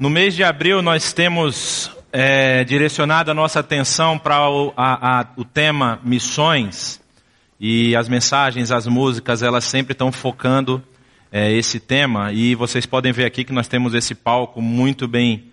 No mês de abril, nós temos é, direcionado a nossa atenção para o, o tema missões. E as mensagens, as músicas, elas sempre estão focando é, esse tema. E vocês podem ver aqui que nós temos esse palco muito bem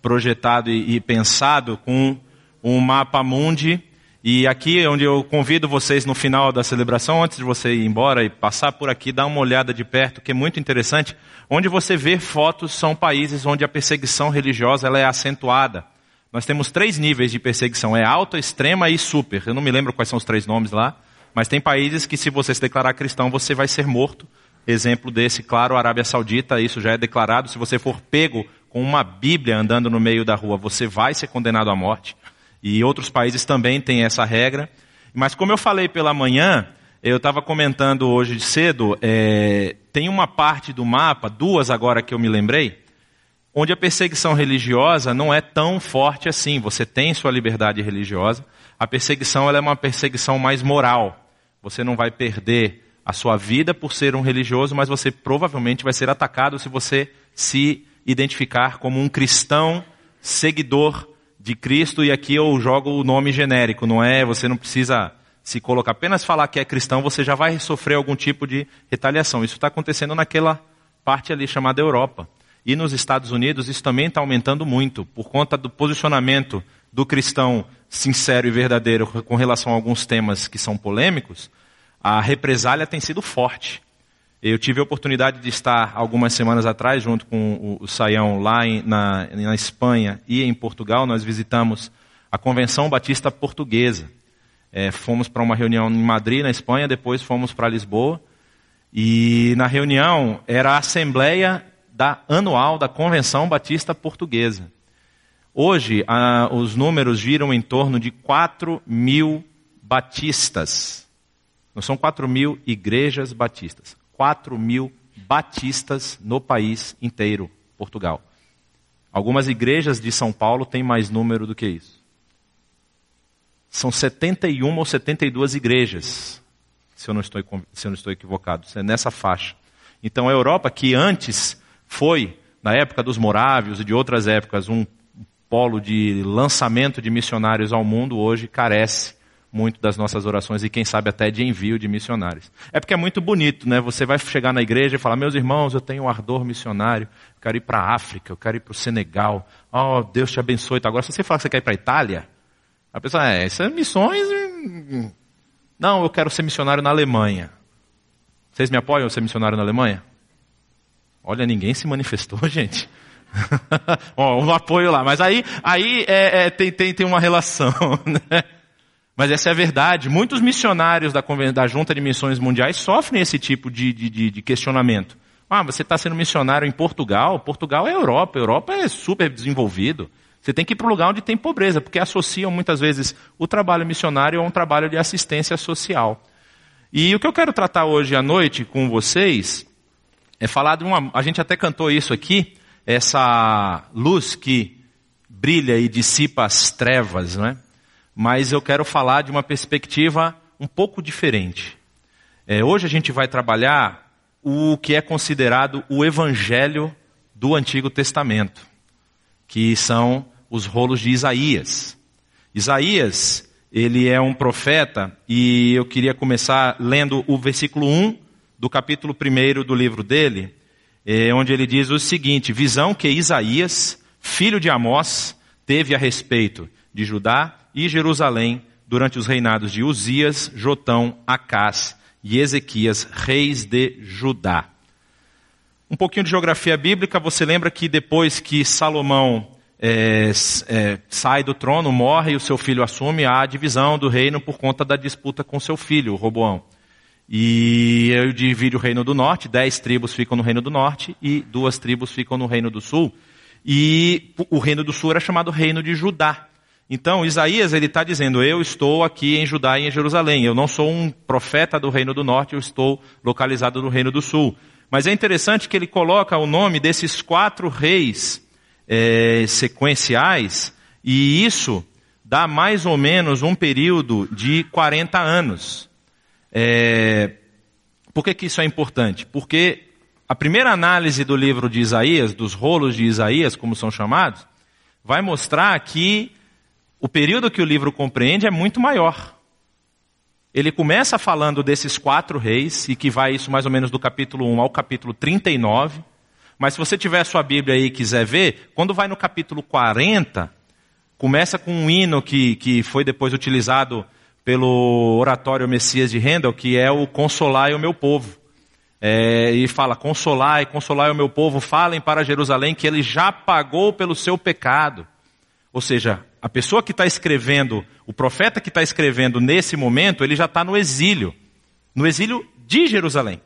projetado e, e pensado com um mapa mundi e aqui onde eu convido vocês no final da celebração, antes de você ir embora e passar por aqui, dar uma olhada de perto, que é muito interessante. Onde você vê fotos são países onde a perseguição religiosa ela é acentuada. Nós temos três níveis de perseguição: é alta, extrema e super. Eu não me lembro quais são os três nomes lá, mas tem países que se você se declarar cristão você vai ser morto. Exemplo desse, claro, a Arábia Saudita, isso já é declarado. Se você for pego com uma Bíblia andando no meio da rua, você vai ser condenado à morte. E outros países também têm essa regra. Mas como eu falei pela manhã, eu estava comentando hoje cedo, é, tem uma parte do mapa, duas agora que eu me lembrei, onde a perseguição religiosa não é tão forte assim. Você tem sua liberdade religiosa. A perseguição é uma perseguição mais moral. Você não vai perder a sua vida por ser um religioso, mas você provavelmente vai ser atacado se você se identificar como um cristão seguidor de Cristo e aqui eu jogo o nome genérico, não é? Você não precisa se colocar apenas falar que é cristão, você já vai sofrer algum tipo de retaliação. Isso está acontecendo naquela parte ali chamada Europa. E nos Estados Unidos isso também está aumentando muito, por conta do posicionamento do cristão sincero e verdadeiro com relação a alguns temas que são polêmicos, a represália tem sido forte. Eu tive a oportunidade de estar algumas semanas atrás, junto com o, Saião, lá em, na, na Espanha e em Portugal. Nós visitamos a Convenção Batista Portuguesa. É, fomos para uma reunião em Madrid, na Espanha, depois fomos para Lisboa. E na reunião era a assembleia da, anual da Convenção Batista Portuguesa. Hoje, a, os números giram em torno de 4 mil batistas. Não são 4 mil igrejas batistas. 4 mil batistas no país inteiro, Portugal. Algumas igrejas de São Paulo têm mais número do que isso. São 71 ou 72 igrejas, se eu não estou, se eu não estou equivocado, é nessa faixa. Então a Europa, que antes foi, na época dos morávios e de outras épocas, um polo de lançamento de missionários ao mundo, hoje carece muito das nossas orações e quem sabe até de envio de missionários. É porque é muito bonito, né? Você vai chegar na igreja e falar: "Meus irmãos, eu tenho um ardor missionário, eu quero ir para a África, eu quero ir para o Senegal. Oh, Deus te abençoe". Agora se você falar que você quer ir para a Itália, a pessoa é, essas missões hum, Não, eu quero ser missionário na Alemanha. Vocês me apoiam a ser missionário na Alemanha? Olha, ninguém se manifestou, gente. Ó, um apoio lá. Mas aí, aí é, é, tem, tem, tem uma relação, né? Mas essa é a verdade. Muitos missionários da, da Junta de Missões Mundiais sofrem esse tipo de, de, de questionamento. Ah, você está sendo missionário em Portugal? Portugal é Europa. Europa é super desenvolvido. Você tem que ir para o lugar onde tem pobreza, porque associam muitas vezes o trabalho missionário a um trabalho de assistência social. E o que eu quero tratar hoje à noite com vocês é falar de uma. A gente até cantou isso aqui, essa luz que brilha e dissipa as trevas, não é? Mas eu quero falar de uma perspectiva um pouco diferente. É, hoje a gente vai trabalhar o que é considerado o evangelho do Antigo Testamento, que são os rolos de Isaías. Isaías, ele é um profeta e eu queria começar lendo o versículo 1 do capítulo 1 do livro dele, é, onde ele diz o seguinte: visão que Isaías, filho de Amós, teve a respeito de Judá e Jerusalém durante os reinados de Uzias, Jotão, Acás e Ezequias, reis de Judá. Um pouquinho de geografia bíblica, você lembra que depois que Salomão é, é, sai do trono, morre e o seu filho assume a divisão do reino por conta da disputa com seu filho, Roboão. E ele divide o reino do norte, dez tribos ficam no reino do norte e duas tribos ficam no reino do sul. E o reino do sul era chamado reino de Judá. Então, Isaías ele está dizendo: Eu estou aqui em Judá e em Jerusalém. Eu não sou um profeta do reino do norte, eu estou localizado no reino do sul. Mas é interessante que ele coloca o nome desses quatro reis é, sequenciais, e isso dá mais ou menos um período de 40 anos. É, por que, que isso é importante? Porque a primeira análise do livro de Isaías, dos rolos de Isaías, como são chamados, vai mostrar que o período que o livro compreende é muito maior. Ele começa falando desses quatro reis, e que vai isso mais ou menos do capítulo 1 ao capítulo 39. Mas se você tiver a sua Bíblia aí e quiser ver, quando vai no capítulo 40, começa com um hino que, que foi depois utilizado pelo oratório Messias de Handel, que é o Consolai o meu povo. É, e fala: Consolai, consolai o meu povo, falem para Jerusalém que ele já pagou pelo seu pecado. Ou seja, a pessoa que está escrevendo, o profeta que está escrevendo nesse momento, ele já está no exílio. No exílio de Jerusalém.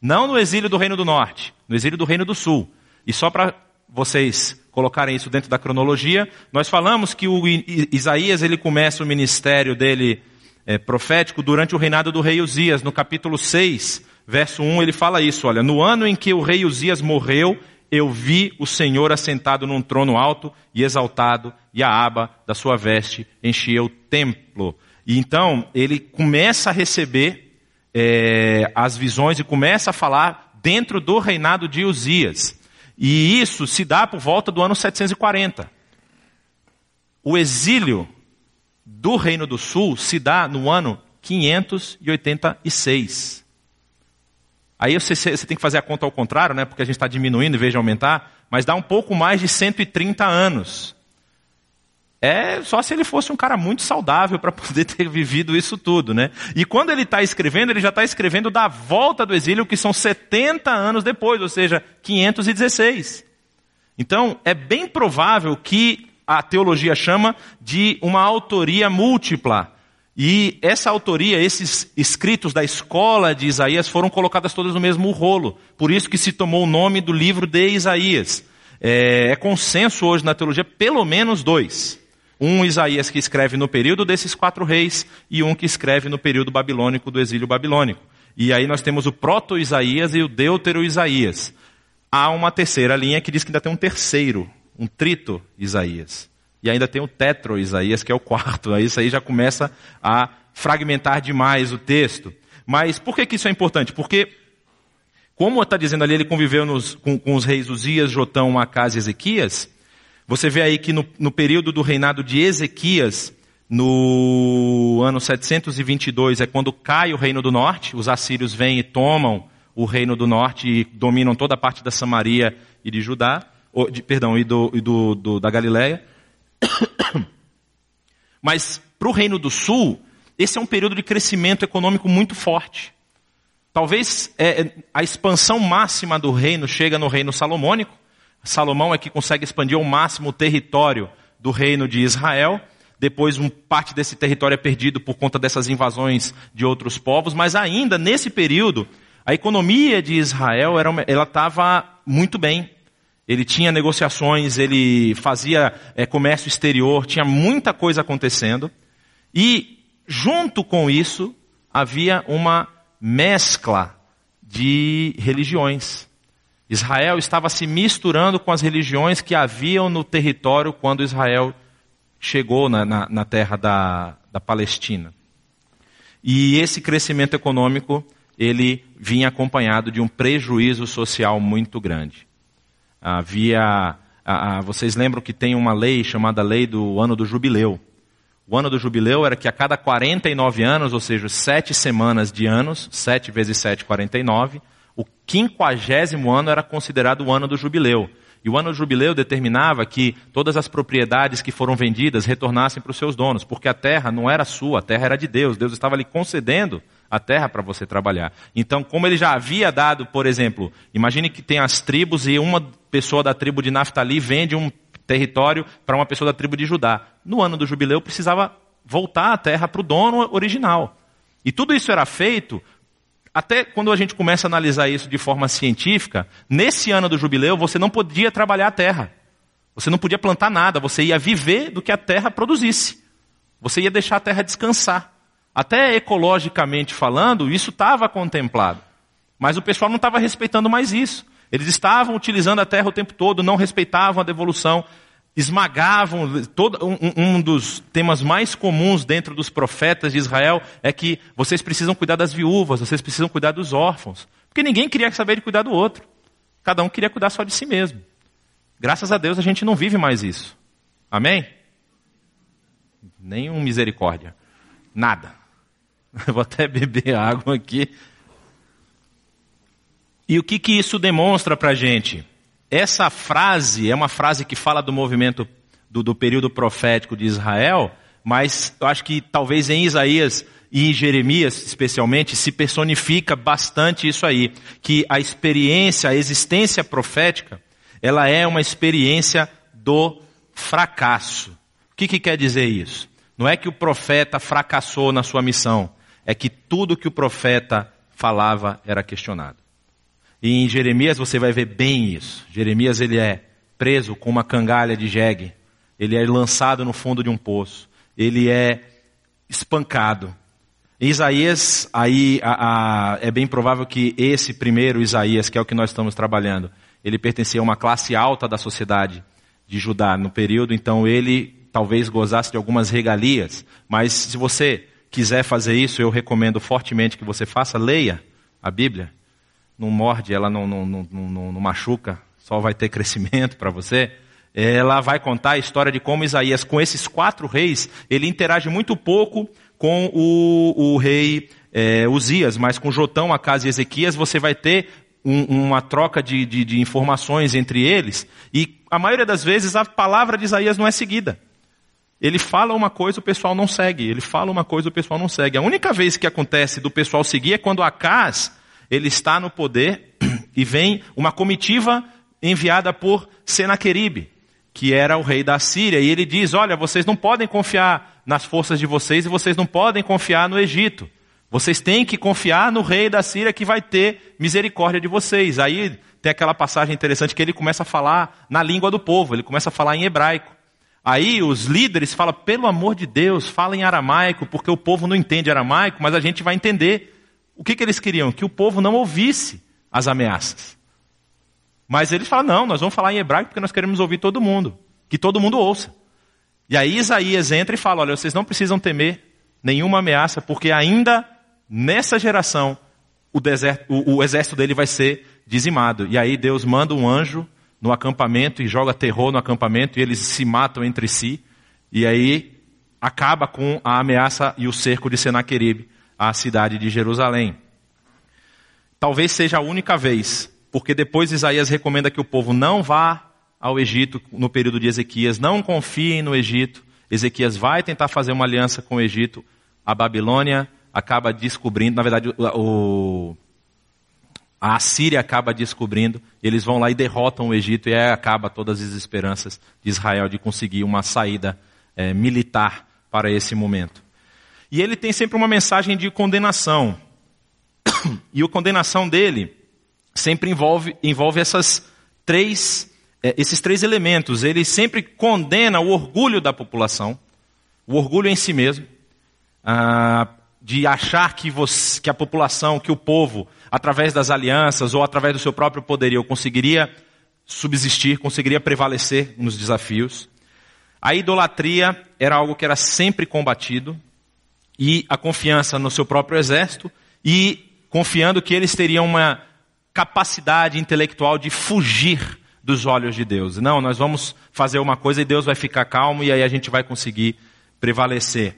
Não no exílio do Reino do Norte, no exílio do Reino do Sul. E só para vocês colocarem isso dentro da cronologia, nós falamos que o Isaías ele começa o ministério dele é, profético durante o reinado do rei Uzias. No capítulo 6, verso 1, ele fala isso, olha, no ano em que o rei Uzias morreu, eu vi o Senhor assentado num trono alto e exaltado, e a aba da sua veste enchia o templo. E então ele começa a receber é, as visões e começa a falar dentro do reinado de Uzias. E isso se dá por volta do ano 740. O exílio do Reino do Sul se dá no ano 586. Aí você, você, tem que fazer a conta ao contrário, né? Porque a gente está diminuindo em vez de aumentar, mas dá um pouco mais de 130 anos. É só se ele fosse um cara muito saudável para poder ter vivido isso tudo, né? E quando ele está escrevendo, ele já está escrevendo da volta do exílio, que são 70 anos depois, ou seja, 516. Então, é bem provável que a teologia chama de uma autoria múltipla. E essa autoria, esses escritos da escola de Isaías foram colocadas todas no mesmo rolo. Por isso que se tomou o nome do livro de Isaías. É, é consenso hoje na teologia pelo menos dois. Um Isaías que escreve no período desses quatro reis e um que escreve no período babilônico do exílio babilônico. E aí nós temos o proto-Isaías e o deutero-Isaías. Há uma terceira linha que diz que ainda tem um terceiro, um trito Isaías. E ainda tem o tetro Isaías, que é o quarto. Isso aí já começa a fragmentar demais o texto. Mas por que, que isso é importante? Porque, como está dizendo ali, ele conviveu nos, com, com, os reis Uzias, Jotão, Acas e Ezequias. Você vê aí que no, no período do reinado de Ezequias, no ano 722, é quando cai o reino do norte. Os assírios vêm e tomam o reino do norte e dominam toda a parte da Samaria e de Judá, ou, de, perdão, e, do, e do, do, da Galileia. Mas para o Reino do Sul, esse é um período de crescimento econômico muito forte. Talvez é, é, a expansão máxima do reino chega no reino salomônico. Salomão é que consegue expandir ao máximo o território do reino de Israel. Depois, um, parte desse território é perdido por conta dessas invasões de outros povos. Mas ainda nesse período, a economia de Israel estava muito bem ele tinha negociações, ele fazia é, comércio exterior, tinha muita coisa acontecendo. E, junto com isso, havia uma mescla de religiões. Israel estava se misturando com as religiões que haviam no território quando Israel chegou na, na, na terra da, da Palestina. E esse crescimento econômico, ele vinha acompanhado de um prejuízo social muito grande havia. vocês lembram que tem uma lei chamada Lei do Ano do Jubileu. O ano do jubileu era que a cada 49 anos, ou seja, sete semanas de anos, 7 vezes 7, 49, o quinquagésimo ano era considerado o ano do jubileu. E o ano do jubileu determinava que todas as propriedades que foram vendidas retornassem para os seus donos, porque a terra não era sua, a terra era de Deus. Deus estava lhe concedendo a terra para você trabalhar. Então, como ele já havia dado, por exemplo, imagine que tem as tribos e uma pessoa da tribo de Naftali vende um território para uma pessoa da tribo de Judá. No ano do jubileu precisava voltar a terra para o dono original. E tudo isso era feito até quando a gente começa a analisar isso de forma científica, nesse ano do jubileu você não podia trabalhar a terra. Você não podia plantar nada, você ia viver do que a terra produzisse. Você ia deixar a terra descansar. Até ecologicamente falando, isso estava contemplado. Mas o pessoal não estava respeitando mais isso. Eles estavam utilizando a terra o tempo todo, não respeitavam a devolução, esmagavam. Todo, um, um, dos temas mais comuns dentro dos profetas de Israel é que vocês precisam cuidar das viúvas, vocês precisam cuidar dos órfãos. Porque ninguém queria saber de cuidar do outro. Cada um queria cuidar só de si mesmo. Graças a Deus a gente não vive mais isso. Amém? Nenhum misericórdia. Nada. Eu vou até beber água aqui. E o que, que isso demonstra para a gente? Essa frase é uma frase que fala do movimento do, do período profético de Israel, mas eu acho que talvez em Isaías e em Jeremias, especialmente, se personifica bastante isso aí, que a experiência, a existência profética, ela é uma experiência do fracasso. O que, que quer dizer isso? Não é que o profeta fracassou na sua missão, é que tudo que o profeta falava era questionado. E em Jeremias você vai ver bem isso. Jeremias ele é preso com uma cangalha de jegue. Ele é lançado no fundo de um poço. Ele é espancado. Em Isaías, aí a, a, é bem provável que esse primeiro Isaías, que é o que nós estamos trabalhando, ele pertencia a uma classe alta da sociedade de Judá no período, então ele talvez gozasse de algumas regalias. Mas se você quiser fazer isso, eu recomendo fortemente que você faça, leia a Bíblia não morde, ela não, não, não, não, não machuca, só vai ter crescimento para você. Ela vai contar a história de como Isaías, com esses quatro reis, ele interage muito pouco com o, o rei é, Uzias, mas com Jotão, Acas e Ezequias, você vai ter um, uma troca de, de, de informações entre eles, e a maioria das vezes a palavra de Isaías não é seguida. Ele fala uma coisa, o pessoal não segue. Ele fala uma coisa, o pessoal não segue. A única vez que acontece do pessoal seguir é quando Acas ele está no poder e vem uma comitiva enviada por Senaqueribe, que era o rei da Síria, e ele diz: Olha, vocês não podem confiar nas forças de vocês e vocês não podem confiar no Egito. Vocês têm que confiar no rei da Síria que vai ter misericórdia de vocês. Aí tem aquela passagem interessante que ele começa a falar na língua do povo, ele começa a falar em hebraico. Aí os líderes falam, pelo amor de Deus, fala em aramaico, porque o povo não entende aramaico, mas a gente vai entender. O que, que eles queriam? Que o povo não ouvisse as ameaças. Mas eles falam: não, nós vamos falar em hebraico porque nós queremos ouvir todo mundo. Que todo mundo ouça. E aí Isaías entra e fala: olha, vocês não precisam temer nenhuma ameaça, porque ainda nessa geração o, deserto, o, o exército dele vai ser dizimado. E aí Deus manda um anjo no acampamento e joga terror no acampamento e eles se matam entre si. E aí acaba com a ameaça e o cerco de Senaqueribe à cidade de Jerusalém. Talvez seja a única vez, porque depois Isaías recomenda que o povo não vá ao Egito no período de Ezequias, não confiem no Egito. Ezequias vai tentar fazer uma aliança com o Egito. A Babilônia acaba descobrindo, na verdade, o, a Assíria acaba descobrindo, eles vão lá e derrotam o Egito, e aí acaba todas as esperanças de Israel de conseguir uma saída é, militar para esse momento. E ele tem sempre uma mensagem de condenação. E a condenação dele sempre envolve, envolve essas três, é, esses três elementos. Ele sempre condena o orgulho da população, o orgulho em si mesmo, ah, de achar que, você, que a população, que o povo, através das alianças ou através do seu próprio poderio, conseguiria subsistir, conseguiria prevalecer nos desafios. A idolatria era algo que era sempre combatido e a confiança no seu próprio exército e confiando que eles teriam uma capacidade intelectual de fugir dos olhos de Deus. Não, nós vamos fazer uma coisa e Deus vai ficar calmo e aí a gente vai conseguir prevalecer.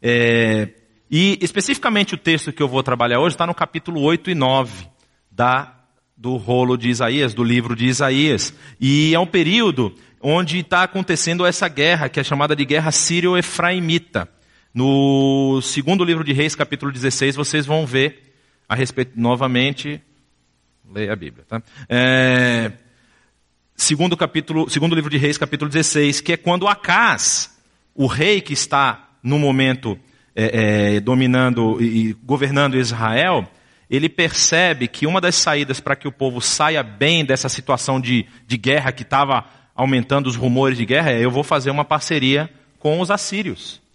É, e especificamente o texto que eu vou trabalhar hoje está no capítulo 8 e 9 da, do rolo de Isaías, do livro de Isaías. E é um período onde está acontecendo essa guerra, que é chamada de guerra sírio-efraimita. No segundo livro de Reis, capítulo 16, vocês vão ver a respeito, novamente, leia a Bíblia, tá? É, segundo, capítulo, segundo livro de Reis, capítulo 16, que é quando Acás, o rei que está no momento é, é, dominando e governando Israel, ele percebe que uma das saídas para que o povo saia bem dessa situação de, de guerra que estava aumentando os rumores de guerra é eu vou fazer uma parceria com os assírios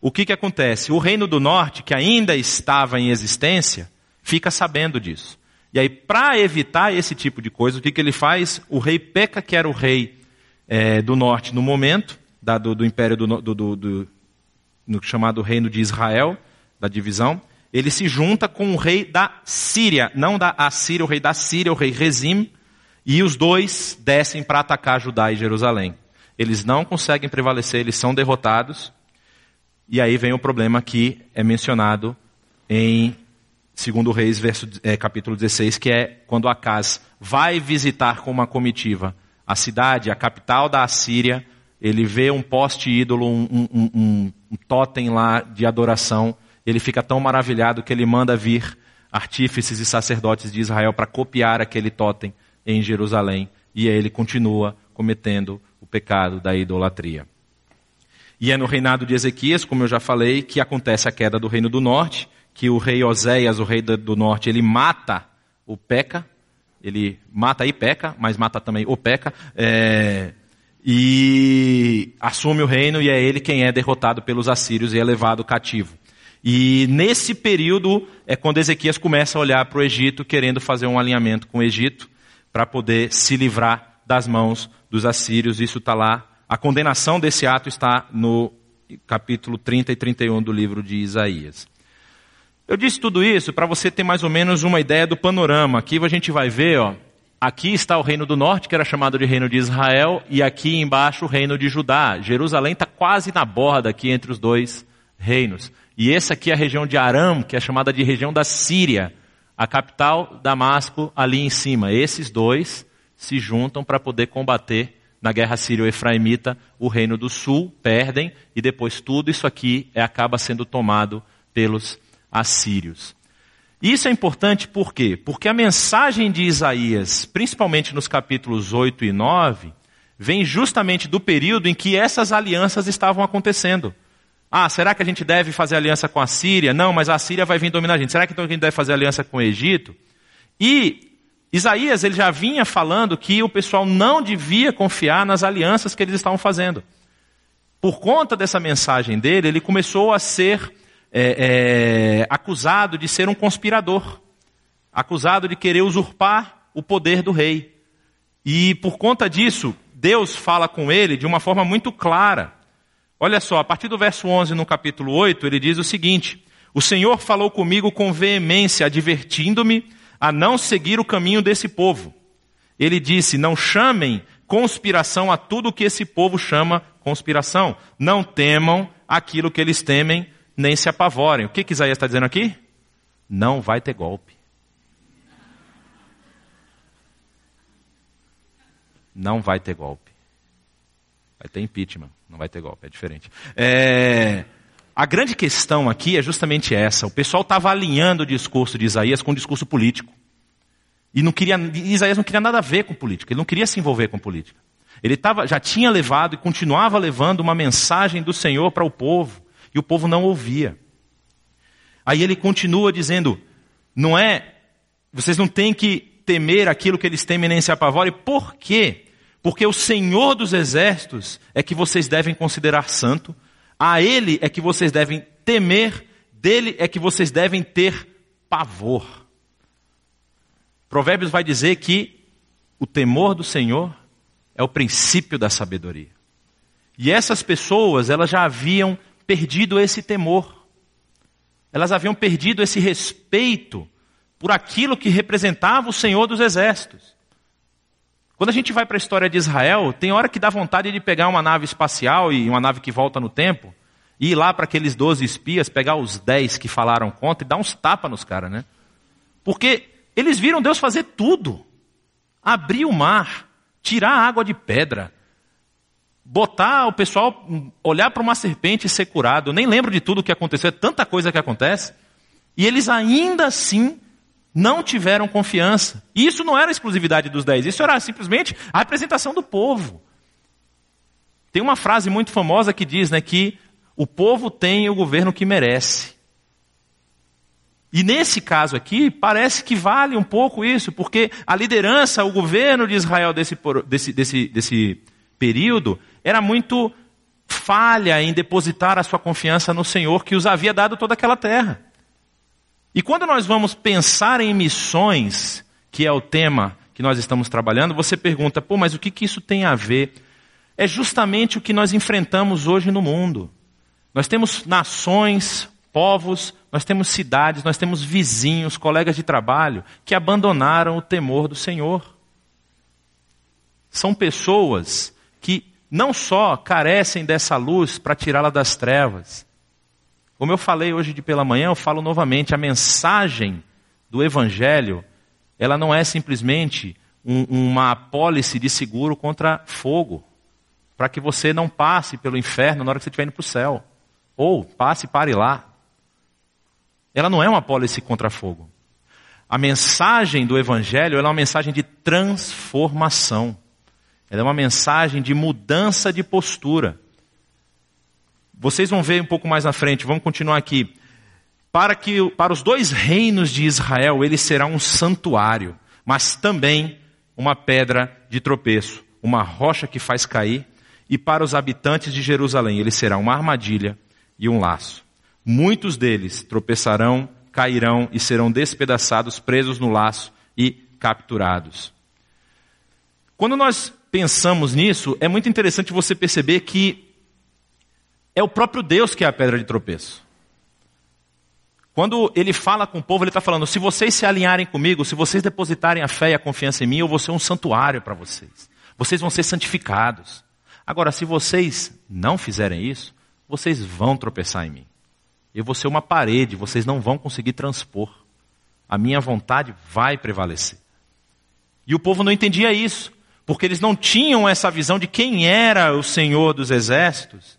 o que, que acontece? O reino do norte, que ainda estava em existência, fica sabendo disso. E aí, para evitar esse tipo de coisa, o que, que ele faz? O rei Peca, que era o rei é, do norte no momento, da, do, do, império do, do, do, do no chamado reino de Israel, da divisão, ele se junta com o rei da Síria, não da Assíria, o rei da Síria, o rei Rezim, e os dois descem para atacar Judá e Jerusalém. Eles não conseguem prevalecer, eles são derrotados. E aí vem o problema que é mencionado em 2 Reis, verso, é, capítulo 16, que é quando Acaz vai visitar com uma comitiva a cidade, a capital da Assíria, ele vê um poste ídolo, um, um, um, um totem lá de adoração, ele fica tão maravilhado que ele manda vir artífices e sacerdotes de Israel para copiar aquele totem em Jerusalém. E aí ele continua cometendo o pecado da idolatria. E é no reinado de Ezequias, como eu já falei, que acontece a queda do reino do norte, que o rei Oséias, o rei do norte, ele mata o Peca, ele mata e peca, mas mata também o Peca, é, e assume o reino e é ele quem é derrotado pelos assírios e é levado cativo. E nesse período é quando Ezequias começa a olhar para o Egito, querendo fazer um alinhamento com o Egito, para poder se livrar das mãos dos assírios. Isso está lá. A condenação desse ato está no capítulo 30 e 31 do livro de Isaías. Eu disse tudo isso para você ter mais ou menos uma ideia do panorama. Aqui a gente vai ver, ó, aqui está o reino do norte, que era chamado de reino de Israel, e aqui embaixo o reino de Judá. Jerusalém está quase na borda aqui entre os dois reinos. E essa aqui é a região de Aram, que é chamada de região da Síria, a capital Damasco ali em cima. Esses dois se juntam para poder combater na guerra sírio-efraimita o reino do sul, perdem e depois tudo isso aqui é, acaba sendo tomado pelos assírios. Isso é importante por quê? Porque a mensagem de Isaías, principalmente nos capítulos 8 e 9, vem justamente do período em que essas alianças estavam acontecendo. Ah, será que a gente deve fazer aliança com a Síria? Não, mas a Síria vai vir dominar a gente. Será que então a gente deve fazer aliança com o Egito? E Isaías ele já vinha falando que o pessoal não devia confiar nas alianças que eles estavam fazendo. Por conta dessa mensagem dele, ele começou a ser é, é, acusado de ser um conspirador, acusado de querer usurpar o poder do rei. E por conta disso, Deus fala com ele de uma forma muito clara. Olha só, a partir do verso 11 no capítulo 8, ele diz o seguinte: O Senhor falou comigo com veemência, advertindo-me a não seguir o caminho desse povo. Ele disse: Não chamem conspiração a tudo que esse povo chama conspiração. Não temam aquilo que eles temem, nem se apavorem. O que, que Isaías está dizendo aqui? Não vai ter golpe. Não vai ter golpe. Vai ter impeachment. Não vai ter golpe, é diferente. É, a grande questão aqui é justamente essa. O pessoal estava alinhando o discurso de Isaías com o discurso político. E não queria, Isaías não queria nada a ver com política, ele não queria se envolver com política. Ele tava, já tinha levado e continuava levando uma mensagem do Senhor para o povo, e o povo não ouvia. Aí ele continua dizendo: não é, vocês não têm que temer aquilo que eles temem nem se apavorem, por quê? Porque o Senhor dos exércitos é que vocês devem considerar santo, a Ele é que vocês devem temer, dele é que vocês devem ter pavor. Provérbios vai dizer que o temor do Senhor é o princípio da sabedoria. E essas pessoas, elas já haviam perdido esse temor. Elas haviam perdido esse respeito por aquilo que representava o Senhor dos exércitos. Quando a gente vai para a história de Israel, tem hora que dá vontade de pegar uma nave espacial e uma nave que volta no tempo, e ir lá para aqueles 12 espias, pegar os 10 que falaram contra e dar uns tapas nos caras, né? Porque eles viram Deus fazer tudo. Abrir o mar, tirar a água de pedra, botar o pessoal olhar para uma serpente e ser curado. Eu nem lembro de tudo o que aconteceu, é tanta coisa que acontece. E eles ainda assim não tiveram confiança. E isso não era exclusividade dos dez, isso era simplesmente a representação do povo. Tem uma frase muito famosa que diz né, que o povo tem o governo que merece. E nesse caso aqui, parece que vale um pouco isso, porque a liderança, o governo de Israel desse, desse, desse, desse período, era muito falha em depositar a sua confiança no Senhor que os havia dado toda aquela terra. E quando nós vamos pensar em missões, que é o tema que nós estamos trabalhando, você pergunta, pô, mas o que, que isso tem a ver? É justamente o que nós enfrentamos hoje no mundo. Nós temos nações, povos nós temos cidades, nós temos vizinhos, colegas de trabalho que abandonaram o temor do Senhor. São pessoas que não só carecem dessa luz para tirá-la das trevas. Como eu falei hoje de pela manhã, eu falo novamente, a mensagem do Evangelho, ela não é simplesmente um, uma apólice de seguro contra fogo, para que você não passe pelo inferno na hora que você estiver indo para o céu. Ou passe e pare lá. Ela não é uma apólice contra fogo. A mensagem do Evangelho é uma mensagem de transformação. Ela é uma mensagem de mudança de postura. Vocês vão ver um pouco mais na frente, vamos continuar aqui. Para que para os dois reinos de Israel ele será um santuário, mas também uma pedra de tropeço, uma rocha que faz cair, e para os habitantes de Jerusalém ele será uma armadilha e um laço. Muitos deles tropeçarão, cairão e serão despedaçados, presos no laço e capturados. Quando nós pensamos nisso, é muito interessante você perceber que é o próprio Deus que é a pedra de tropeço. Quando ele fala com o povo, ele está falando: se vocês se alinharem comigo, se vocês depositarem a fé e a confiança em mim, eu vou ser um santuário para vocês. Vocês vão ser santificados. Agora, se vocês não fizerem isso, vocês vão tropeçar em mim. Eu vou ser uma parede, vocês não vão conseguir transpor. A minha vontade vai prevalecer. E o povo não entendia isso porque eles não tinham essa visão de quem era o Senhor dos exércitos.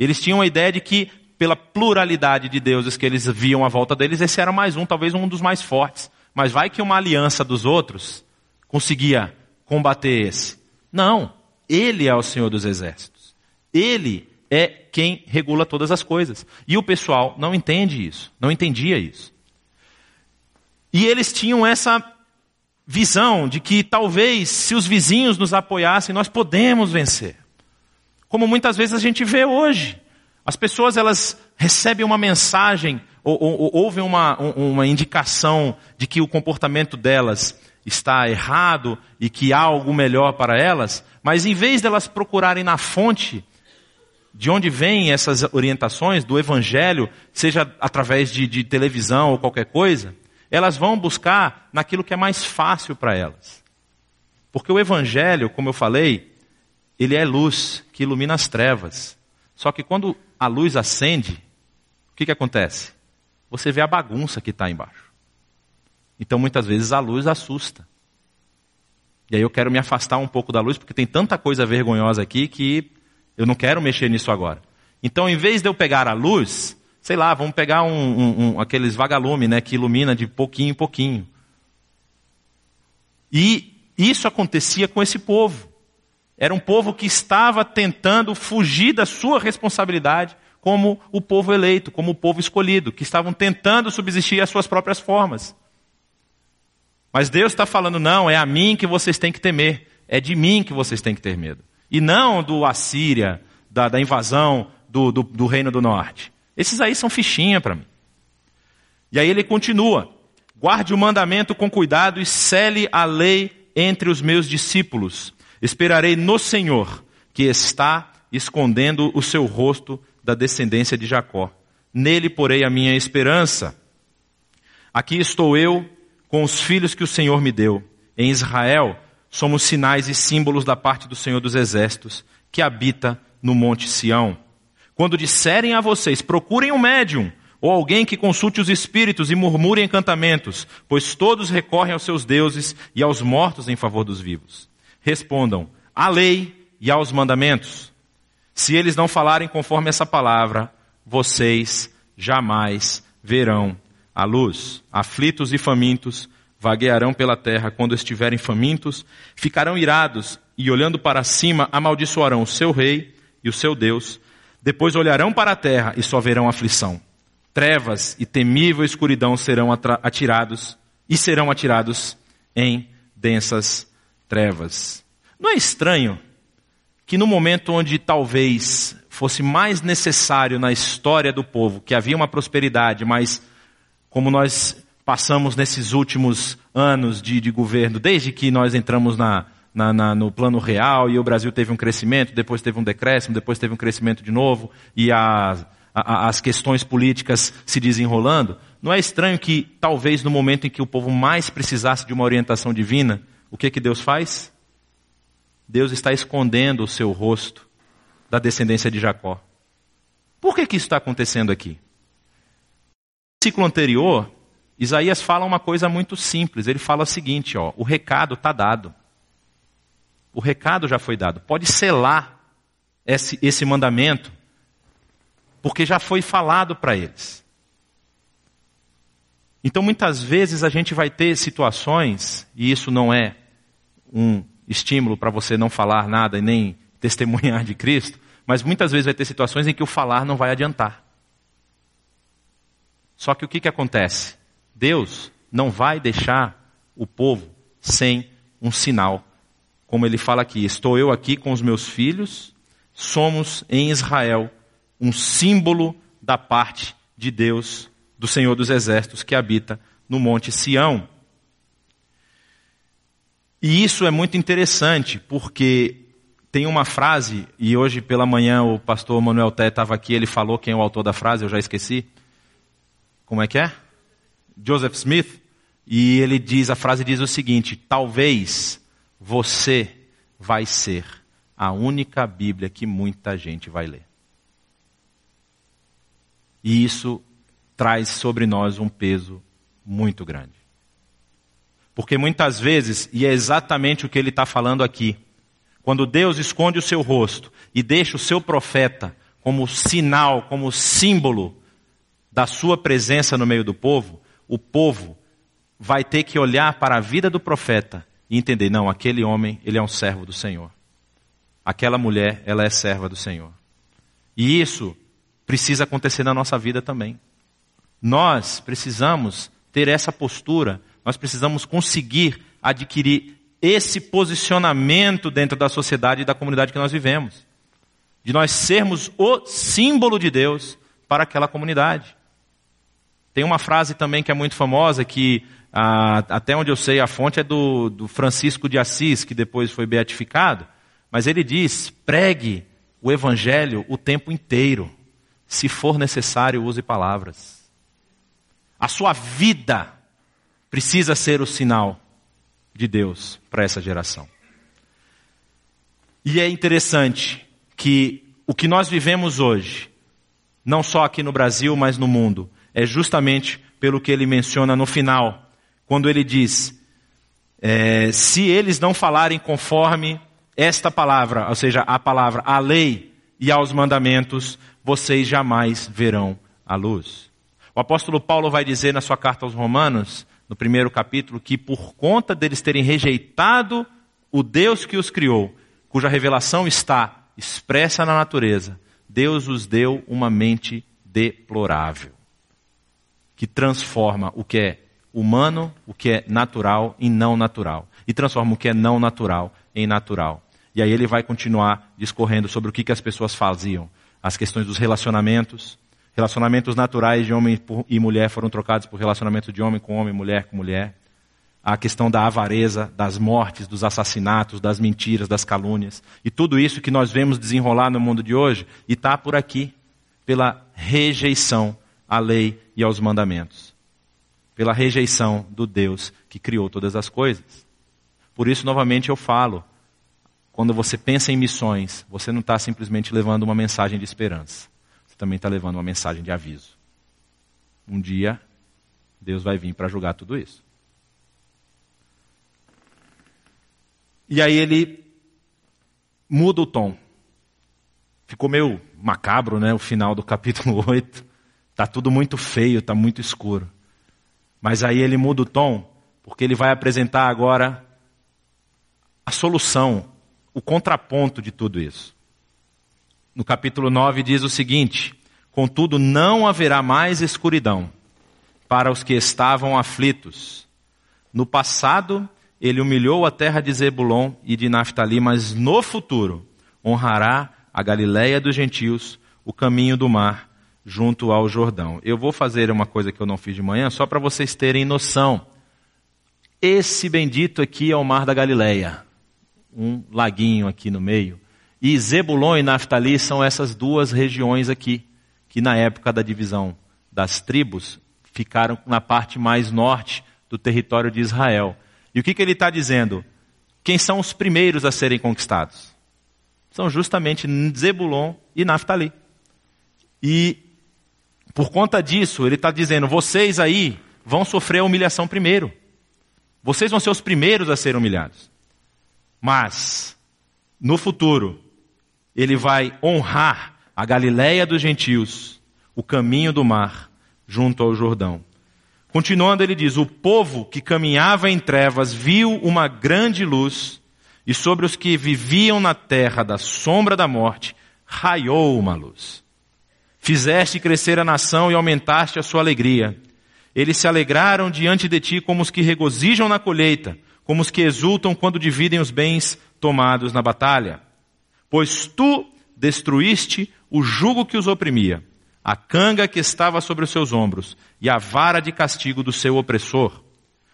Eles tinham a ideia de que, pela pluralidade de deuses que eles viam à volta deles, esse era mais um, talvez um dos mais fortes. Mas vai que uma aliança dos outros conseguia combater esse. Não, ele é o Senhor dos exércitos. Ele é quem regula todas as coisas. E o pessoal não entende isso, não entendia isso. E eles tinham essa visão de que talvez se os vizinhos nos apoiassem, nós podemos vencer. Como muitas vezes a gente vê hoje. As pessoas elas recebem uma mensagem ou, ou, ou ouvem uma, uma indicação de que o comportamento delas está errado e que há algo melhor para elas, mas em vez delas procurarem na fonte de onde vêm essas orientações do Evangelho, seja através de, de televisão ou qualquer coisa, elas vão buscar naquilo que é mais fácil para elas. Porque o Evangelho, como eu falei, ele é luz que ilumina as trevas. Só que quando a luz acende, o que, que acontece? Você vê a bagunça que está embaixo. Então muitas vezes a luz assusta. E aí eu quero me afastar um pouco da luz, porque tem tanta coisa vergonhosa aqui que eu não quero mexer nisso agora. Então, em vez de eu pegar a luz, sei lá, vamos pegar um, um, um, aqueles vagalume, né, que ilumina de pouquinho em pouquinho. E isso acontecia com esse povo. Era um povo que estava tentando fugir da sua responsabilidade como o povo eleito, como o povo escolhido, que estavam tentando subsistir às suas próprias formas. Mas Deus está falando, não, é a mim que vocês têm que temer, é de mim que vocês têm que ter medo. E não do Assíria, da, da invasão do, do, do Reino do Norte. Esses aí são fichinha para mim. E aí ele continua: guarde o mandamento com cuidado e cele a lei entre os meus discípulos. Esperarei no Senhor, que está escondendo o seu rosto da descendência de Jacó. Nele porei a minha esperança. Aqui estou eu com os filhos que o Senhor me deu. Em Israel somos sinais e símbolos da parte do Senhor dos Exércitos, que habita no Monte Sião. Quando disserem a vocês, procurem um médium, ou alguém que consulte os espíritos e murmure encantamentos, pois todos recorrem aos seus deuses e aos mortos em favor dos vivos. Respondam, à lei e aos mandamentos. Se eles não falarem conforme essa palavra, vocês jamais verão a luz. Aflitos e famintos vaguearão pela terra quando estiverem famintos, ficarão irados e olhando para cima amaldiçoarão o seu rei e o seu Deus depois olharão para a terra e só verão aflição. Trevas e temível escuridão serão atirados e serão atirados em densas trevas. Não é estranho que no momento onde talvez fosse mais necessário na história do povo, que havia uma prosperidade, mas como nós passamos nesses últimos anos de, de governo, desde que nós entramos na, na, na, no plano real e o Brasil teve um crescimento, depois teve um decréscimo, depois teve um crescimento de novo e a, a, as questões políticas se desenrolando, não é estranho que talvez no momento em que o povo mais precisasse de uma orientação divina, o que que Deus faz? Deus está escondendo o seu rosto da descendência de Jacó. Por que que isso está acontecendo aqui? No ciclo anterior, Isaías fala uma coisa muito simples. Ele fala o seguinte, ó, o recado está dado. O recado já foi dado. Pode selar esse, esse mandamento, porque já foi falado para eles. Então, muitas vezes a gente vai ter situações, e isso não é um estímulo para você não falar nada e nem testemunhar de Cristo, mas muitas vezes vai ter situações em que o falar não vai adiantar. Só que o que, que acontece? Deus não vai deixar o povo sem um sinal. Como ele fala aqui: Estou eu aqui com os meus filhos, somos em Israel um símbolo da parte de Deus, do Senhor dos Exércitos, que habita no Monte Sião. E isso é muito interessante, porque tem uma frase, e hoje pela manhã o pastor Manuel Té estava aqui, ele falou quem é o autor da frase, eu já esqueci. Como é que é? Joseph Smith, e ele diz, a frase diz o seguinte: talvez você vai ser a única Bíblia que muita gente vai ler. E isso traz sobre nós um peso muito grande. Porque muitas vezes, e é exatamente o que ele está falando aqui, quando Deus esconde o seu rosto e deixa o seu profeta como sinal, como símbolo da sua presença no meio do povo, o povo vai ter que olhar para a vida do profeta e entender, não, aquele homem, ele é um servo do Senhor. Aquela mulher, ela é serva do Senhor. E isso precisa acontecer na nossa vida também. Nós precisamos ter essa postura, nós precisamos conseguir adquirir esse posicionamento dentro da sociedade e da comunidade que nós vivemos. De nós sermos o símbolo de Deus para aquela comunidade. Tem uma frase também que é muito famosa, que ah, até onde eu sei a fonte é do, do Francisco de Assis, que depois foi beatificado, mas ele diz: pregue o evangelho o tempo inteiro. Se for necessário, use palavras. A sua vida precisa ser o sinal de Deus para essa geração. E é interessante que o que nós vivemos hoje, não só aqui no Brasil, mas no mundo, é justamente pelo que ele menciona no final, quando ele diz: é, se eles não falarem conforme esta palavra, ou seja, a palavra, a lei e aos mandamentos, vocês jamais verão a luz. O apóstolo Paulo vai dizer na sua carta aos Romanos, no primeiro capítulo, que por conta deles terem rejeitado o Deus que os criou, cuja revelação está expressa na natureza, Deus os deu uma mente deplorável que transforma o que é humano, o que é natural, em não natural. E transforma o que é não natural em natural. E aí ele vai continuar discorrendo sobre o que, que as pessoas faziam. As questões dos relacionamentos. Relacionamentos naturais de homem e mulher foram trocados por relacionamentos de homem com homem, mulher com mulher. A questão da avareza, das mortes, dos assassinatos, das mentiras, das calúnias. E tudo isso que nós vemos desenrolar no mundo de hoje, e está por aqui, pela rejeição à lei e aos mandamentos, pela rejeição do Deus que criou todas as coisas. Por isso, novamente, eu falo: quando você pensa em missões, você não está simplesmente levando uma mensagem de esperança, também está levando uma mensagem de aviso. Um dia, Deus vai vir para julgar tudo isso. E aí ele muda o tom. Ficou meio macabro, né, o final do capítulo 8. Está tudo muito feio, está muito escuro. Mas aí ele muda o tom, porque ele vai apresentar agora a solução, o contraponto de tudo isso. No capítulo 9 diz o seguinte: Contudo, não haverá mais escuridão para os que estavam aflitos. No passado, ele humilhou a terra de Zebulon e de Naphtali, mas no futuro honrará a Galiléia dos gentios, o caminho do mar junto ao Jordão. Eu vou fazer uma coisa que eu não fiz de manhã, só para vocês terem noção. Esse bendito aqui é o Mar da Galileia, um laguinho aqui no meio. E Zebulon e Naftali são essas duas regiões aqui, que na época da divisão das tribos ficaram na parte mais norte do território de Israel. E o que, que ele está dizendo? Quem são os primeiros a serem conquistados? São justamente Zebulon e Naftali. E por conta disso, ele está dizendo: vocês aí vão sofrer a humilhação primeiro. Vocês vão ser os primeiros a serem humilhados. Mas, no futuro, ele vai honrar a Galiléia dos gentios, o caminho do mar, junto ao Jordão. Continuando, ele diz: O povo que caminhava em trevas viu uma grande luz, e sobre os que viviam na terra da sombra da morte raiou uma luz. Fizeste crescer a nação e aumentaste a sua alegria. Eles se alegraram diante de ti como os que regozijam na colheita, como os que exultam quando dividem os bens tomados na batalha. Pois tu destruíste o jugo que os oprimia, a canga que estava sobre os seus ombros e a vara de castigo do seu opressor,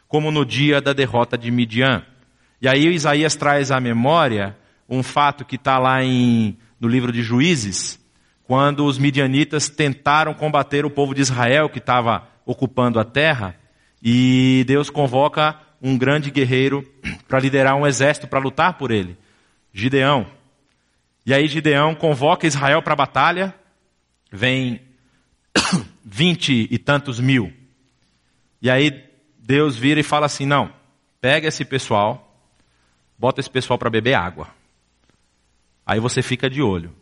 como no dia da derrota de Midian. E aí Isaías traz à memória um fato que está lá em, no livro de Juízes, quando os midianitas tentaram combater o povo de Israel que estava ocupando a terra, e Deus convoca um grande guerreiro para liderar um exército para lutar por ele, Gideão. E aí Gideão convoca Israel para a batalha, vem vinte e tantos mil. E aí Deus vira e fala assim: não, pega esse pessoal, bota esse pessoal para beber água. Aí você fica de olho.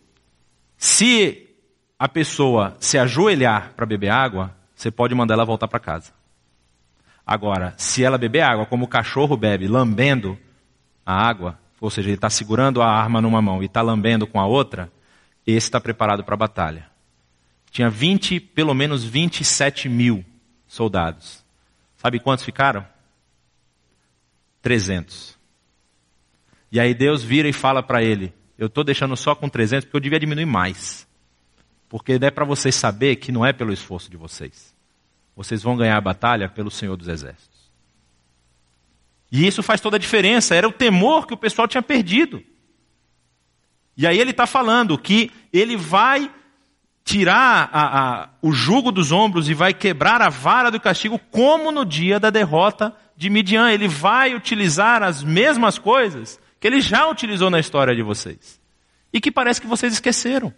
Se a pessoa se ajoelhar para beber água, você pode mandar ela voltar para casa. Agora, se ela beber água como o cachorro bebe, lambendo a água, ou seja, ele está segurando a arma numa mão e está lambendo com a outra, esse está preparado para a batalha. Tinha 20, pelo menos 27 mil soldados. Sabe quantos ficaram? 300. E aí Deus vira e fala para ele: Eu estou deixando só com 300 porque eu devia diminuir mais. Porque é para vocês saber que não é pelo esforço de vocês. Vocês vão ganhar a batalha pelo Senhor dos Exércitos. E isso faz toda a diferença. Era o temor que o pessoal tinha perdido. E aí ele está falando que ele vai tirar a, a, o jugo dos ombros e vai quebrar a vara do castigo, como no dia da derrota de Midian. Ele vai utilizar as mesmas coisas que ele já utilizou na história de vocês. E que parece que vocês esqueceram.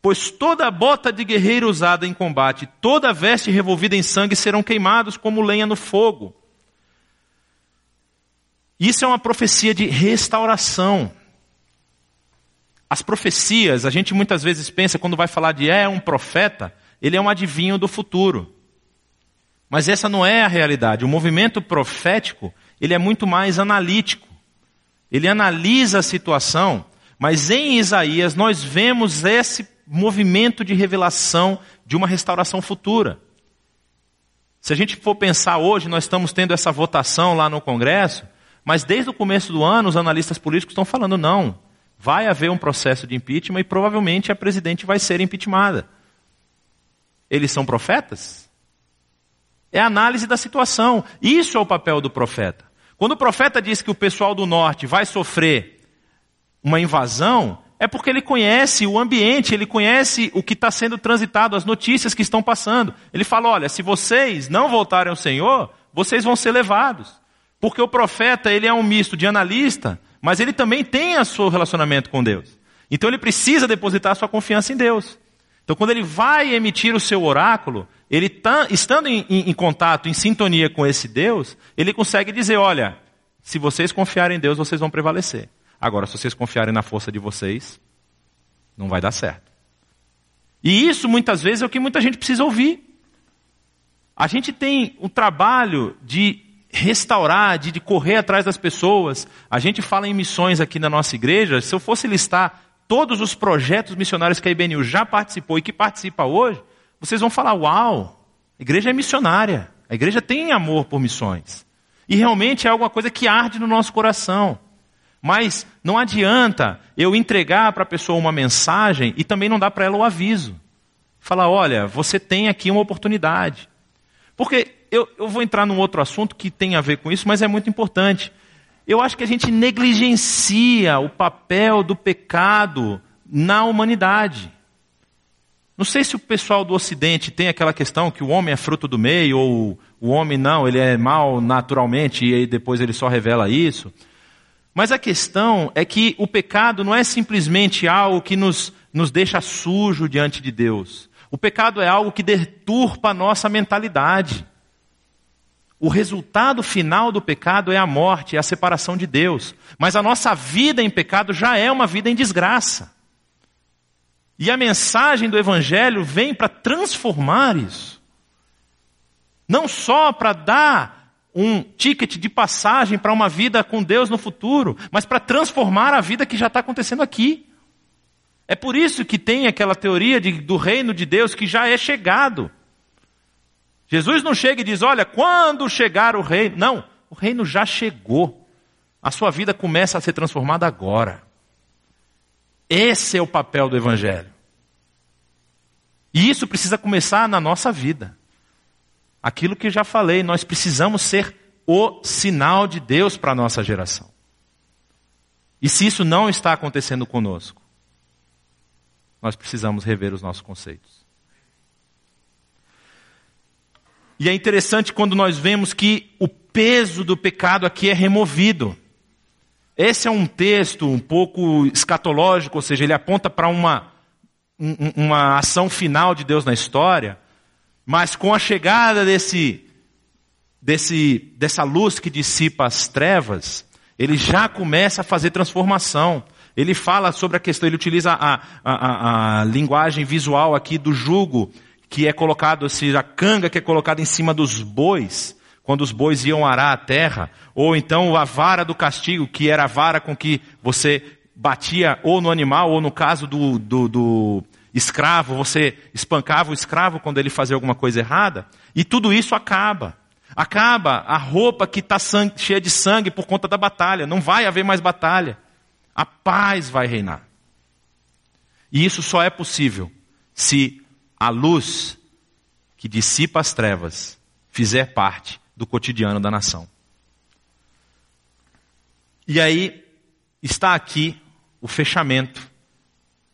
Pois toda bota de guerreiro usada em combate, toda veste revolvida em sangue serão queimados como lenha no fogo. Isso é uma profecia de restauração. As profecias, a gente muitas vezes pensa, quando vai falar de é um profeta, ele é um adivinho do futuro. Mas essa não é a realidade. O movimento profético, ele é muito mais analítico. Ele analisa a situação, mas em Isaías nós vemos esse movimento de revelação de uma restauração futura. Se a gente for pensar hoje, nós estamos tendo essa votação lá no Congresso, mas desde o começo do ano os analistas políticos estão falando não, vai haver um processo de impeachment e provavelmente a presidente vai ser impeachmentada. Eles são profetas? É a análise da situação. Isso é o papel do profeta. Quando o profeta diz que o pessoal do norte vai sofrer uma invasão, é porque ele conhece o ambiente, ele conhece o que está sendo transitado, as notícias que estão passando. Ele fala: olha, se vocês não voltarem ao Senhor, vocês vão ser levados. Porque o profeta, ele é um misto de analista, mas ele também tem o seu relacionamento com Deus. Então ele precisa depositar a sua confiança em Deus. Então quando ele vai emitir o seu oráculo, ele tá, estando em, em, em contato, em sintonia com esse Deus, ele consegue dizer: olha, se vocês confiarem em Deus, vocês vão prevalecer. Agora, se vocês confiarem na força de vocês, não vai dar certo. E isso muitas vezes é o que muita gente precisa ouvir. A gente tem um trabalho de restaurar, de, de, correr atrás das pessoas. A gente fala em missões aqui na nossa igreja. Se eu fosse listar todos os projetos missionários que a IBNU já participou e que participa hoje, vocês vão falar: Uau, a igreja é missionária. A igreja tem amor por missões. E realmente é alguma coisa que arde no nosso coração. Mas não adianta eu entregar para a pessoa uma mensagem e também não dar para ela o aviso. Falar, olha, você tem aqui uma oportunidade. Porque eu, eu vou entrar num outro assunto que tem a ver com isso, mas é muito importante. Eu acho que a gente negligencia o papel do pecado na humanidade. Não sei se o pessoal do Ocidente tem aquela questão que o homem é fruto do meio, ou o homem não, ele é mal naturalmente, e aí depois ele só revela isso. Mas a questão é que o pecado não é simplesmente algo que nos, nos deixa sujo diante de Deus. O pecado é algo que deturpa a nossa mentalidade. O resultado final do pecado é a morte, é a separação de Deus. Mas a nossa vida em pecado já é uma vida em desgraça. E a mensagem do Evangelho vem para transformar isso. Não só para dar um ticket de passagem para uma vida com Deus no futuro, mas para transformar a vida que já está acontecendo aqui. É por isso que tem aquela teoria de, do reino de Deus que já é chegado. Jesus não chega e diz: Olha, quando chegar o reino. Não, o reino já chegou. A sua vida começa a ser transformada agora. Esse é o papel do Evangelho. E isso precisa começar na nossa vida. Aquilo que já falei, nós precisamos ser o sinal de Deus para a nossa geração. E se isso não está acontecendo conosco, nós precisamos rever os nossos conceitos. E é interessante quando nós vemos que o peso do pecado aqui é removido. Esse é um texto um pouco escatológico, ou seja, ele aponta para uma, uma ação final de Deus na história, mas com a chegada desse, desse, dessa luz que dissipa as trevas, ele já começa a fazer transformação. Ele fala sobre a questão, ele utiliza a, a, a, a linguagem visual aqui do jugo, que é colocado, seja, a canga que é colocada em cima dos bois, quando os bois iam arar a terra, ou então a vara do castigo, que era a vara com que você batia ou no animal, ou no caso do, do, do escravo, você espancava o escravo quando ele fazia alguma coisa errada, e tudo isso acaba. Acaba a roupa que está cheia de sangue por conta da batalha, não vai haver mais batalha. A paz vai reinar. E isso só é possível se a luz que dissipa as trevas fizer parte do cotidiano da nação. E aí está aqui o fechamento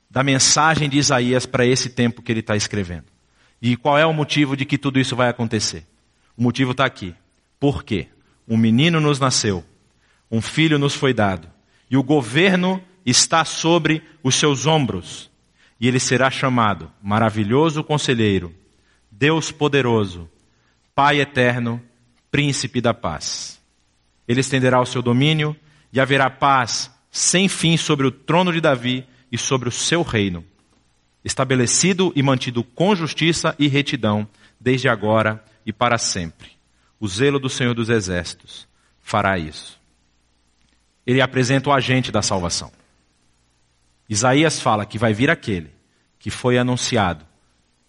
da mensagem de Isaías para esse tempo que ele está escrevendo. E qual é o motivo de que tudo isso vai acontecer? O motivo está aqui. Por quê? Um menino nos nasceu, um filho nos foi dado, e o governo está sobre os seus ombros. E ele será chamado Maravilhoso Conselheiro, Deus Poderoso, Pai Eterno, Príncipe da Paz. Ele estenderá o seu domínio e haverá paz sem fim sobre o trono de Davi e sobre o seu reino, estabelecido e mantido com justiça e retidão, desde agora e para sempre. O zelo do Senhor dos Exércitos fará isso ele apresenta o agente da salvação. Isaías fala que vai vir aquele que foi anunciado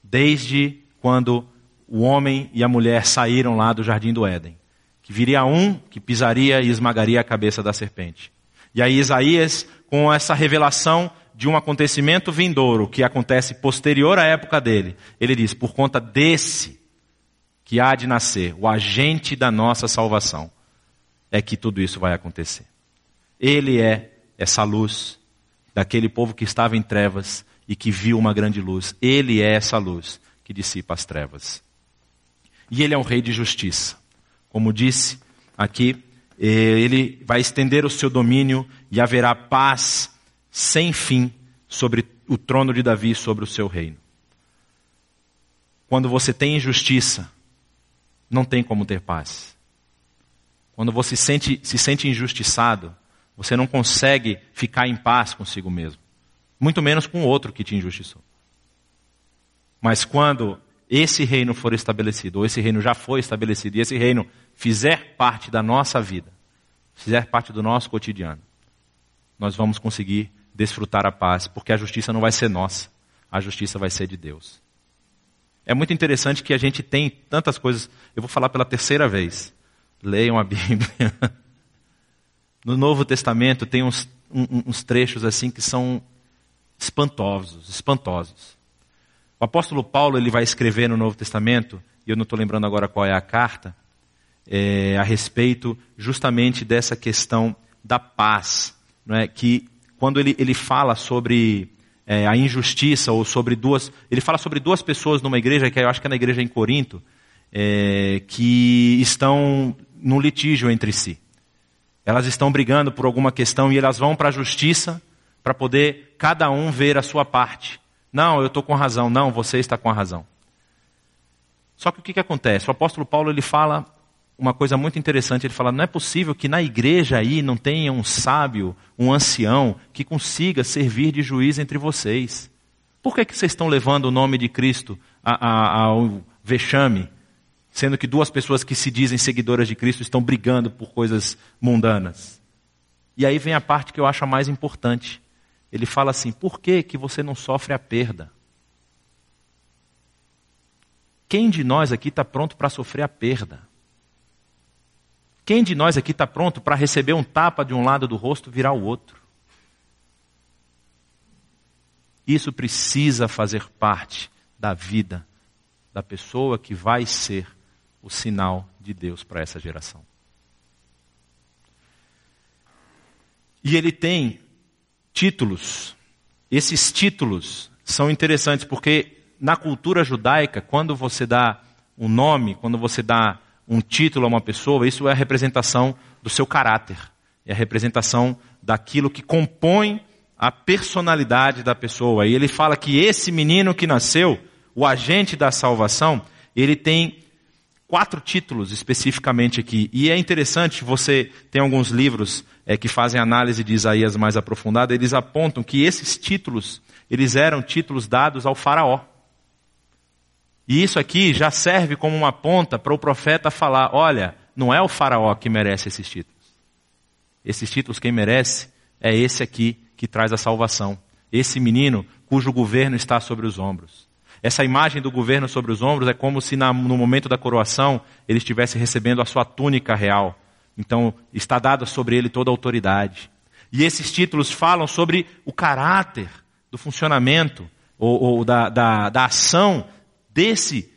desde quando o homem e a mulher saíram lá do jardim do Éden. Que viria um que pisaria e esmagaria a cabeça da serpente. E aí Isaías, com essa revelação de um acontecimento vindouro que acontece posterior à época dele, ele diz: por conta desse que há de nascer, o agente da nossa salvação, é que tudo isso vai acontecer. Ele é essa luz daquele povo que estava em trevas e que viu uma grande luz. Ele é essa luz que dissipa as trevas. E ele é um rei de justiça. Como disse aqui, eh, ele vai estender o seu domínio e haverá paz sem fim sobre o trono de Davi e sobre o seu reino. Quando você tem injustiça, não tem como ter paz. Quando você se sente, se sente injustiçado, você não consegue ficar em paz consigo mesmo. Muito menos com o outro que te injustiçou. Mas quando esse reino for estabelecido, ou esse reino já foi estabelecido, e esse reino fizer parte da nossa vida, fizer parte do nosso cotidiano, nós vamos conseguir desfrutar a paz, porque a justiça não vai ser nossa, a justiça vai ser de Deus. É muito interessante que a gente tem tantas coisas, eu vou falar pela terceira vez. Leiam a Bíblia. No Novo Testamento tem uns, um, uns trechos assim que são espantosos, espantosos. O apóstolo Paulo ele vai escrever no Novo Testamento, e eu não estou lembrando agora qual é a carta, é, a respeito justamente dessa questão da paz, não é? que quando ele, ele fala sobre é, a injustiça ou sobre duas. Ele fala sobre duas pessoas numa igreja, que eu acho que é na igreja em Corinto, é, que estão num litígio entre si. Elas estão brigando por alguma questão e elas vão para a justiça para poder cada um ver a sua parte. Não, eu estou com razão. Não, você está com a razão. Só que o que, que acontece? O apóstolo Paulo ele fala uma coisa muito interessante. Ele fala: não é possível que na igreja aí não tenha um sábio, um ancião, que consiga servir de juiz entre vocês. Por que, que vocês estão levando o nome de Cristo ao vexame? Sendo que duas pessoas que se dizem seguidoras de Cristo estão brigando por coisas mundanas. E aí vem a parte que eu acho a mais importante. Ele fala assim: por que, que você não sofre a perda? Quem de nós aqui está pronto para sofrer a perda? Quem de nós aqui está pronto para receber um tapa de um lado do rosto virar o outro? Isso precisa fazer parte da vida da pessoa que vai ser o sinal de Deus para essa geração. E ele tem títulos. Esses títulos são interessantes porque na cultura judaica, quando você dá um nome, quando você dá um título a uma pessoa, isso é a representação do seu caráter, é a representação daquilo que compõe a personalidade da pessoa. E ele fala que esse menino que nasceu, o agente da salvação, ele tem quatro títulos especificamente aqui. E é interessante, você tem alguns livros é, que fazem análise de Isaías mais aprofundada, eles apontam que esses títulos, eles eram títulos dados ao faraó. E isso aqui já serve como uma ponta para o profeta falar, olha, não é o faraó que merece esses títulos. Esses títulos quem merece é esse aqui que traz a salvação. Esse menino cujo governo está sobre os ombros. Essa imagem do governo sobre os ombros é como se na, no momento da coroação ele estivesse recebendo a sua túnica real. Então está dada sobre ele toda a autoridade. E esses títulos falam sobre o caráter do funcionamento ou, ou da, da, da ação desse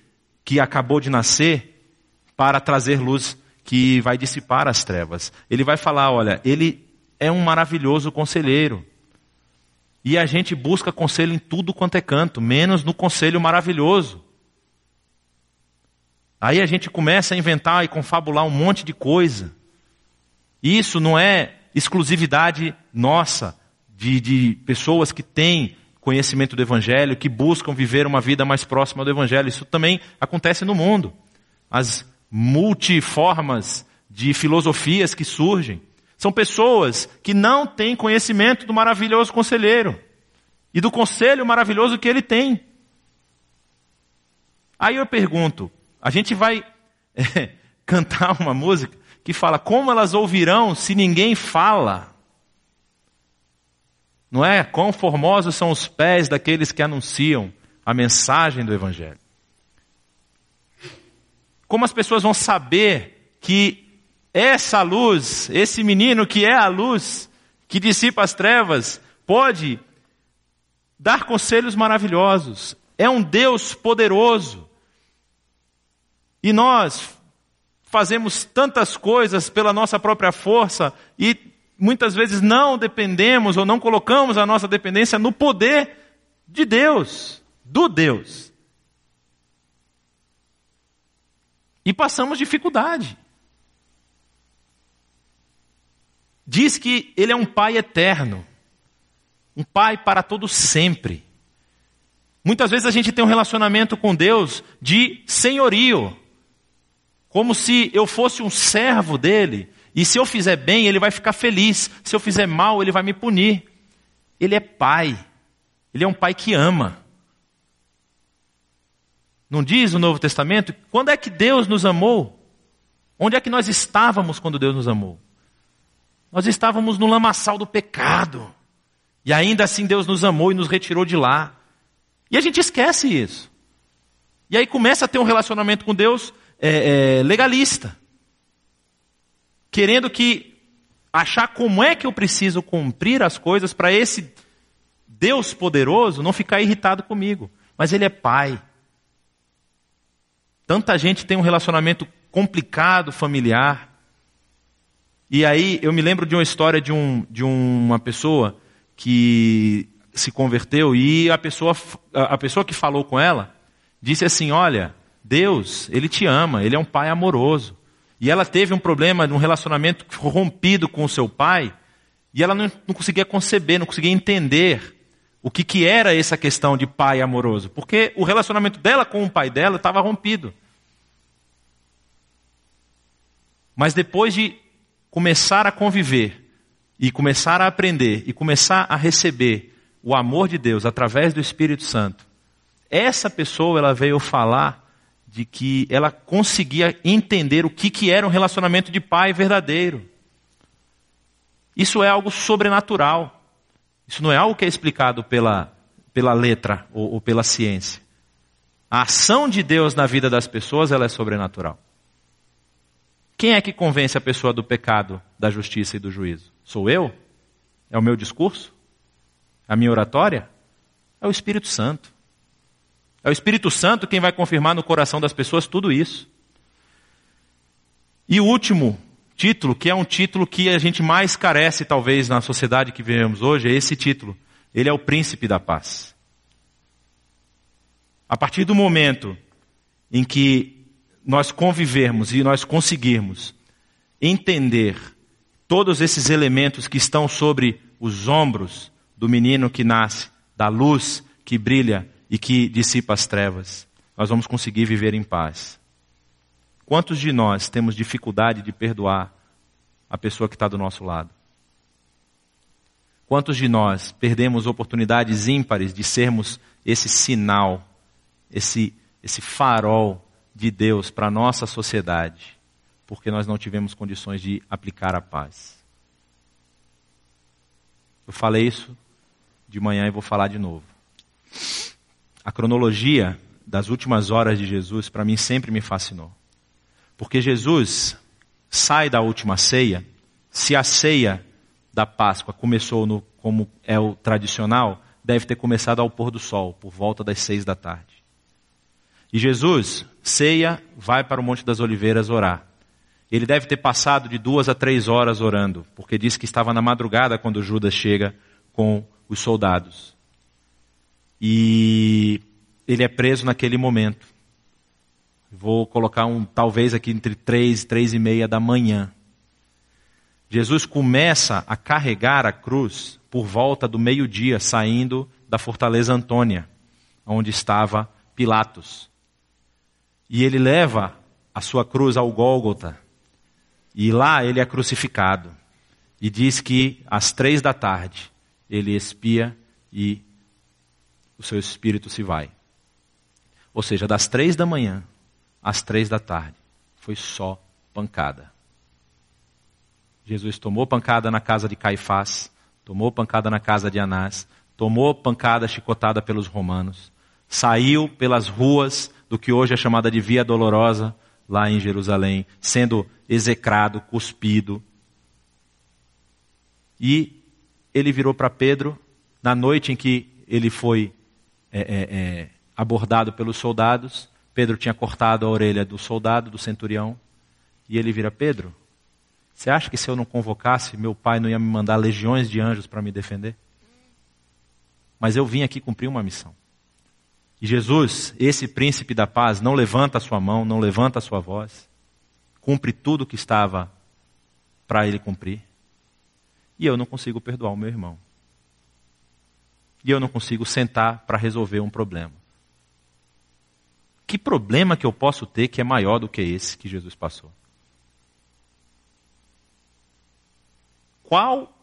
que acabou de nascer para trazer luz que vai dissipar as trevas. Ele vai falar: olha, ele é um maravilhoso conselheiro. E a gente busca conselho em tudo quanto é canto, menos no conselho maravilhoso. Aí a gente começa a inventar e confabular um monte de coisa. Isso não é exclusividade nossa, de, de pessoas que têm conhecimento do Evangelho, que buscam viver uma vida mais próxima do Evangelho. Isso também acontece no mundo. As multiformas de filosofias que surgem. São pessoas que não têm conhecimento do maravilhoso conselheiro e do conselho maravilhoso que ele tem. Aí eu pergunto: a gente vai é, cantar uma música que fala como elas ouvirão se ninguém fala? Não é? Quão formosos são os pés daqueles que anunciam a mensagem do Evangelho. Como as pessoas vão saber que essa luz, esse menino que é a luz, que dissipa as trevas, pode dar conselhos maravilhosos. É um Deus poderoso. E nós fazemos tantas coisas pela nossa própria força e muitas vezes não dependemos ou não colocamos a nossa dependência no poder de Deus, do Deus. E passamos dificuldade. Diz que ele é um pai eterno, um pai para todo sempre. Muitas vezes a gente tem um relacionamento com Deus de senhorio, como se eu fosse um servo dele, e se eu fizer bem, ele vai ficar feliz, se eu fizer mal, ele vai me punir. Ele é pai, ele é um pai que ama. Não diz o Novo Testamento? Quando é que Deus nos amou? Onde é que nós estávamos quando Deus nos amou? Nós estávamos no lamaçal do pecado. E ainda assim Deus nos amou e nos retirou de lá. E a gente esquece isso. E aí começa a ter um relacionamento com Deus é, é, legalista. Querendo que achar como é que eu preciso cumprir as coisas para esse Deus poderoso não ficar irritado comigo. Mas Ele é Pai. Tanta gente tem um relacionamento complicado familiar. E aí eu me lembro de uma história de, um, de uma pessoa que se converteu e a pessoa, a pessoa que falou com ela disse assim: Olha, Deus, Ele te ama, Ele é um pai amoroso. E ela teve um problema, um relacionamento rompido com o seu pai, e ela não, não conseguia conceber, não conseguia entender o que, que era essa questão de pai amoroso. Porque o relacionamento dela com o pai dela estava rompido. Mas depois de começar a conviver, e começar a aprender, e começar a receber o amor de Deus através do Espírito Santo, essa pessoa ela veio falar de que ela conseguia entender o que, que era um relacionamento de pai verdadeiro. Isso é algo sobrenatural. Isso não é algo que é explicado pela, pela letra ou, ou pela ciência. A ação de Deus na vida das pessoas ela é sobrenatural. Quem é que convence a pessoa do pecado, da justiça e do juízo? Sou eu? É o meu discurso? A minha oratória? É o Espírito Santo. É o Espírito Santo quem vai confirmar no coração das pessoas tudo isso. E o último título, que é um título que a gente mais carece, talvez, na sociedade que vivemos hoje, é esse título. Ele é o príncipe da paz. A partir do momento em que nós convivermos e nós conseguirmos entender todos esses elementos que estão sobre os ombros do menino que nasce, da luz que brilha e que dissipa as trevas, nós vamos conseguir viver em paz. Quantos de nós temos dificuldade de perdoar a pessoa que está do nosso lado? Quantos de nós perdemos oportunidades ímpares de sermos esse sinal, esse, esse farol de Deus para a nossa sociedade, porque nós não tivemos condições de aplicar a paz? Eu falei isso de manhã e vou falar de novo a cronologia das últimas horas de Jesus, para mim, sempre me fascinou. Porque Jesus sai da última ceia, se a ceia da Páscoa começou no, como é o tradicional, deve ter começado ao pôr do sol, por volta das seis da tarde. E Jesus ceia, vai para o Monte das Oliveiras orar. Ele deve ter passado de duas a três horas orando, porque diz que estava na madrugada quando Judas chega com os soldados. E ele é preso naquele momento. Vou colocar um, talvez aqui entre três e três e meia da manhã. Jesus começa a carregar a cruz por volta do meio-dia, saindo da fortaleza Antônia, onde estava Pilatos. E ele leva a sua cruz ao Gólgota. E lá ele é crucificado. E diz que às três da tarde ele expia e o seu espírito se vai. Ou seja, das três da manhã às três da tarde, foi só pancada. Jesus tomou pancada na casa de Caifás, tomou pancada na casa de Anás, tomou pancada chicotada pelos romanos, saiu pelas ruas do que hoje é chamada de Via Dolorosa, lá em Jerusalém, sendo execrado, cuspido. E ele virou para Pedro, na noite em que ele foi é, é, é, abordado pelos soldados. Pedro tinha cortado a orelha do soldado, do centurião. E ele vira: Pedro, você acha que se eu não convocasse, meu pai não ia me mandar legiões de anjos para me defender? Mas eu vim aqui cumprir uma missão. E Jesus, esse príncipe da paz, não levanta a sua mão, não levanta a sua voz, cumpre tudo o que estava para ele cumprir. E eu não consigo perdoar o meu irmão e eu não consigo sentar para resolver um problema. Que problema que eu posso ter que é maior do que esse que Jesus passou? Qual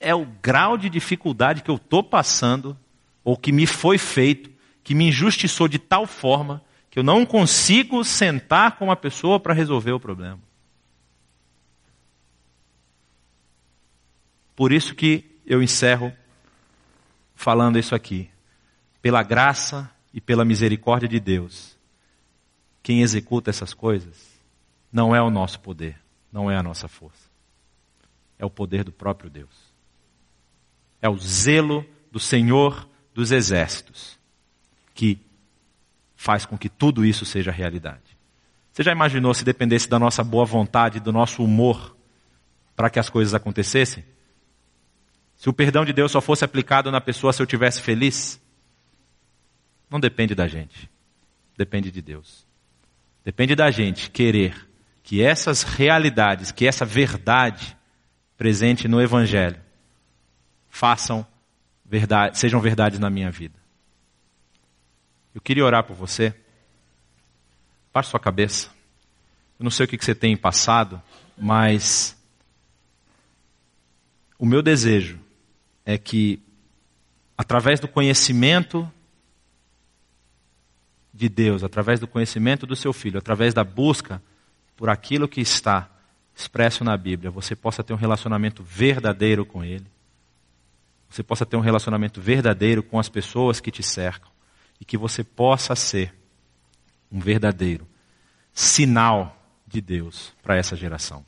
é o grau de dificuldade que eu estou passando, ou que me foi feito, que me injustiçou de tal forma, que eu não consigo sentar com uma pessoa para resolver o problema? Por isso que eu encerro falando isso aqui. Pela graça e pela misericórdia de Deus, quem executa essas coisas não é o nosso poder, não é a nossa força. É o poder do próprio Deus. É o zelo do Senhor dos exércitos que faz com que tudo isso seja realidade. Você já imaginou se dependesse da nossa boa vontade, do nosso humor, para que as coisas acontecessem? Se o perdão de Deus só fosse aplicado na pessoa se eu tivesse feliz, não depende da gente. Depende de Deus. Depende da gente querer que essas realidades, que essa verdade presente no Evangelho, façam verdade, sejam verdades na minha vida. Eu queria orar por você. Baixe sua cabeça. Eu não sei o que você tem passado, mas o meu desejo é que, através do conhecimento de Deus, através do conhecimento do seu filho, através da busca por aquilo que está expresso na Bíblia, você possa ter um relacionamento verdadeiro com Ele. Você possa ter um relacionamento verdadeiro com as pessoas que te cercam. E que você possa ser um verdadeiro sinal de Deus para essa geração.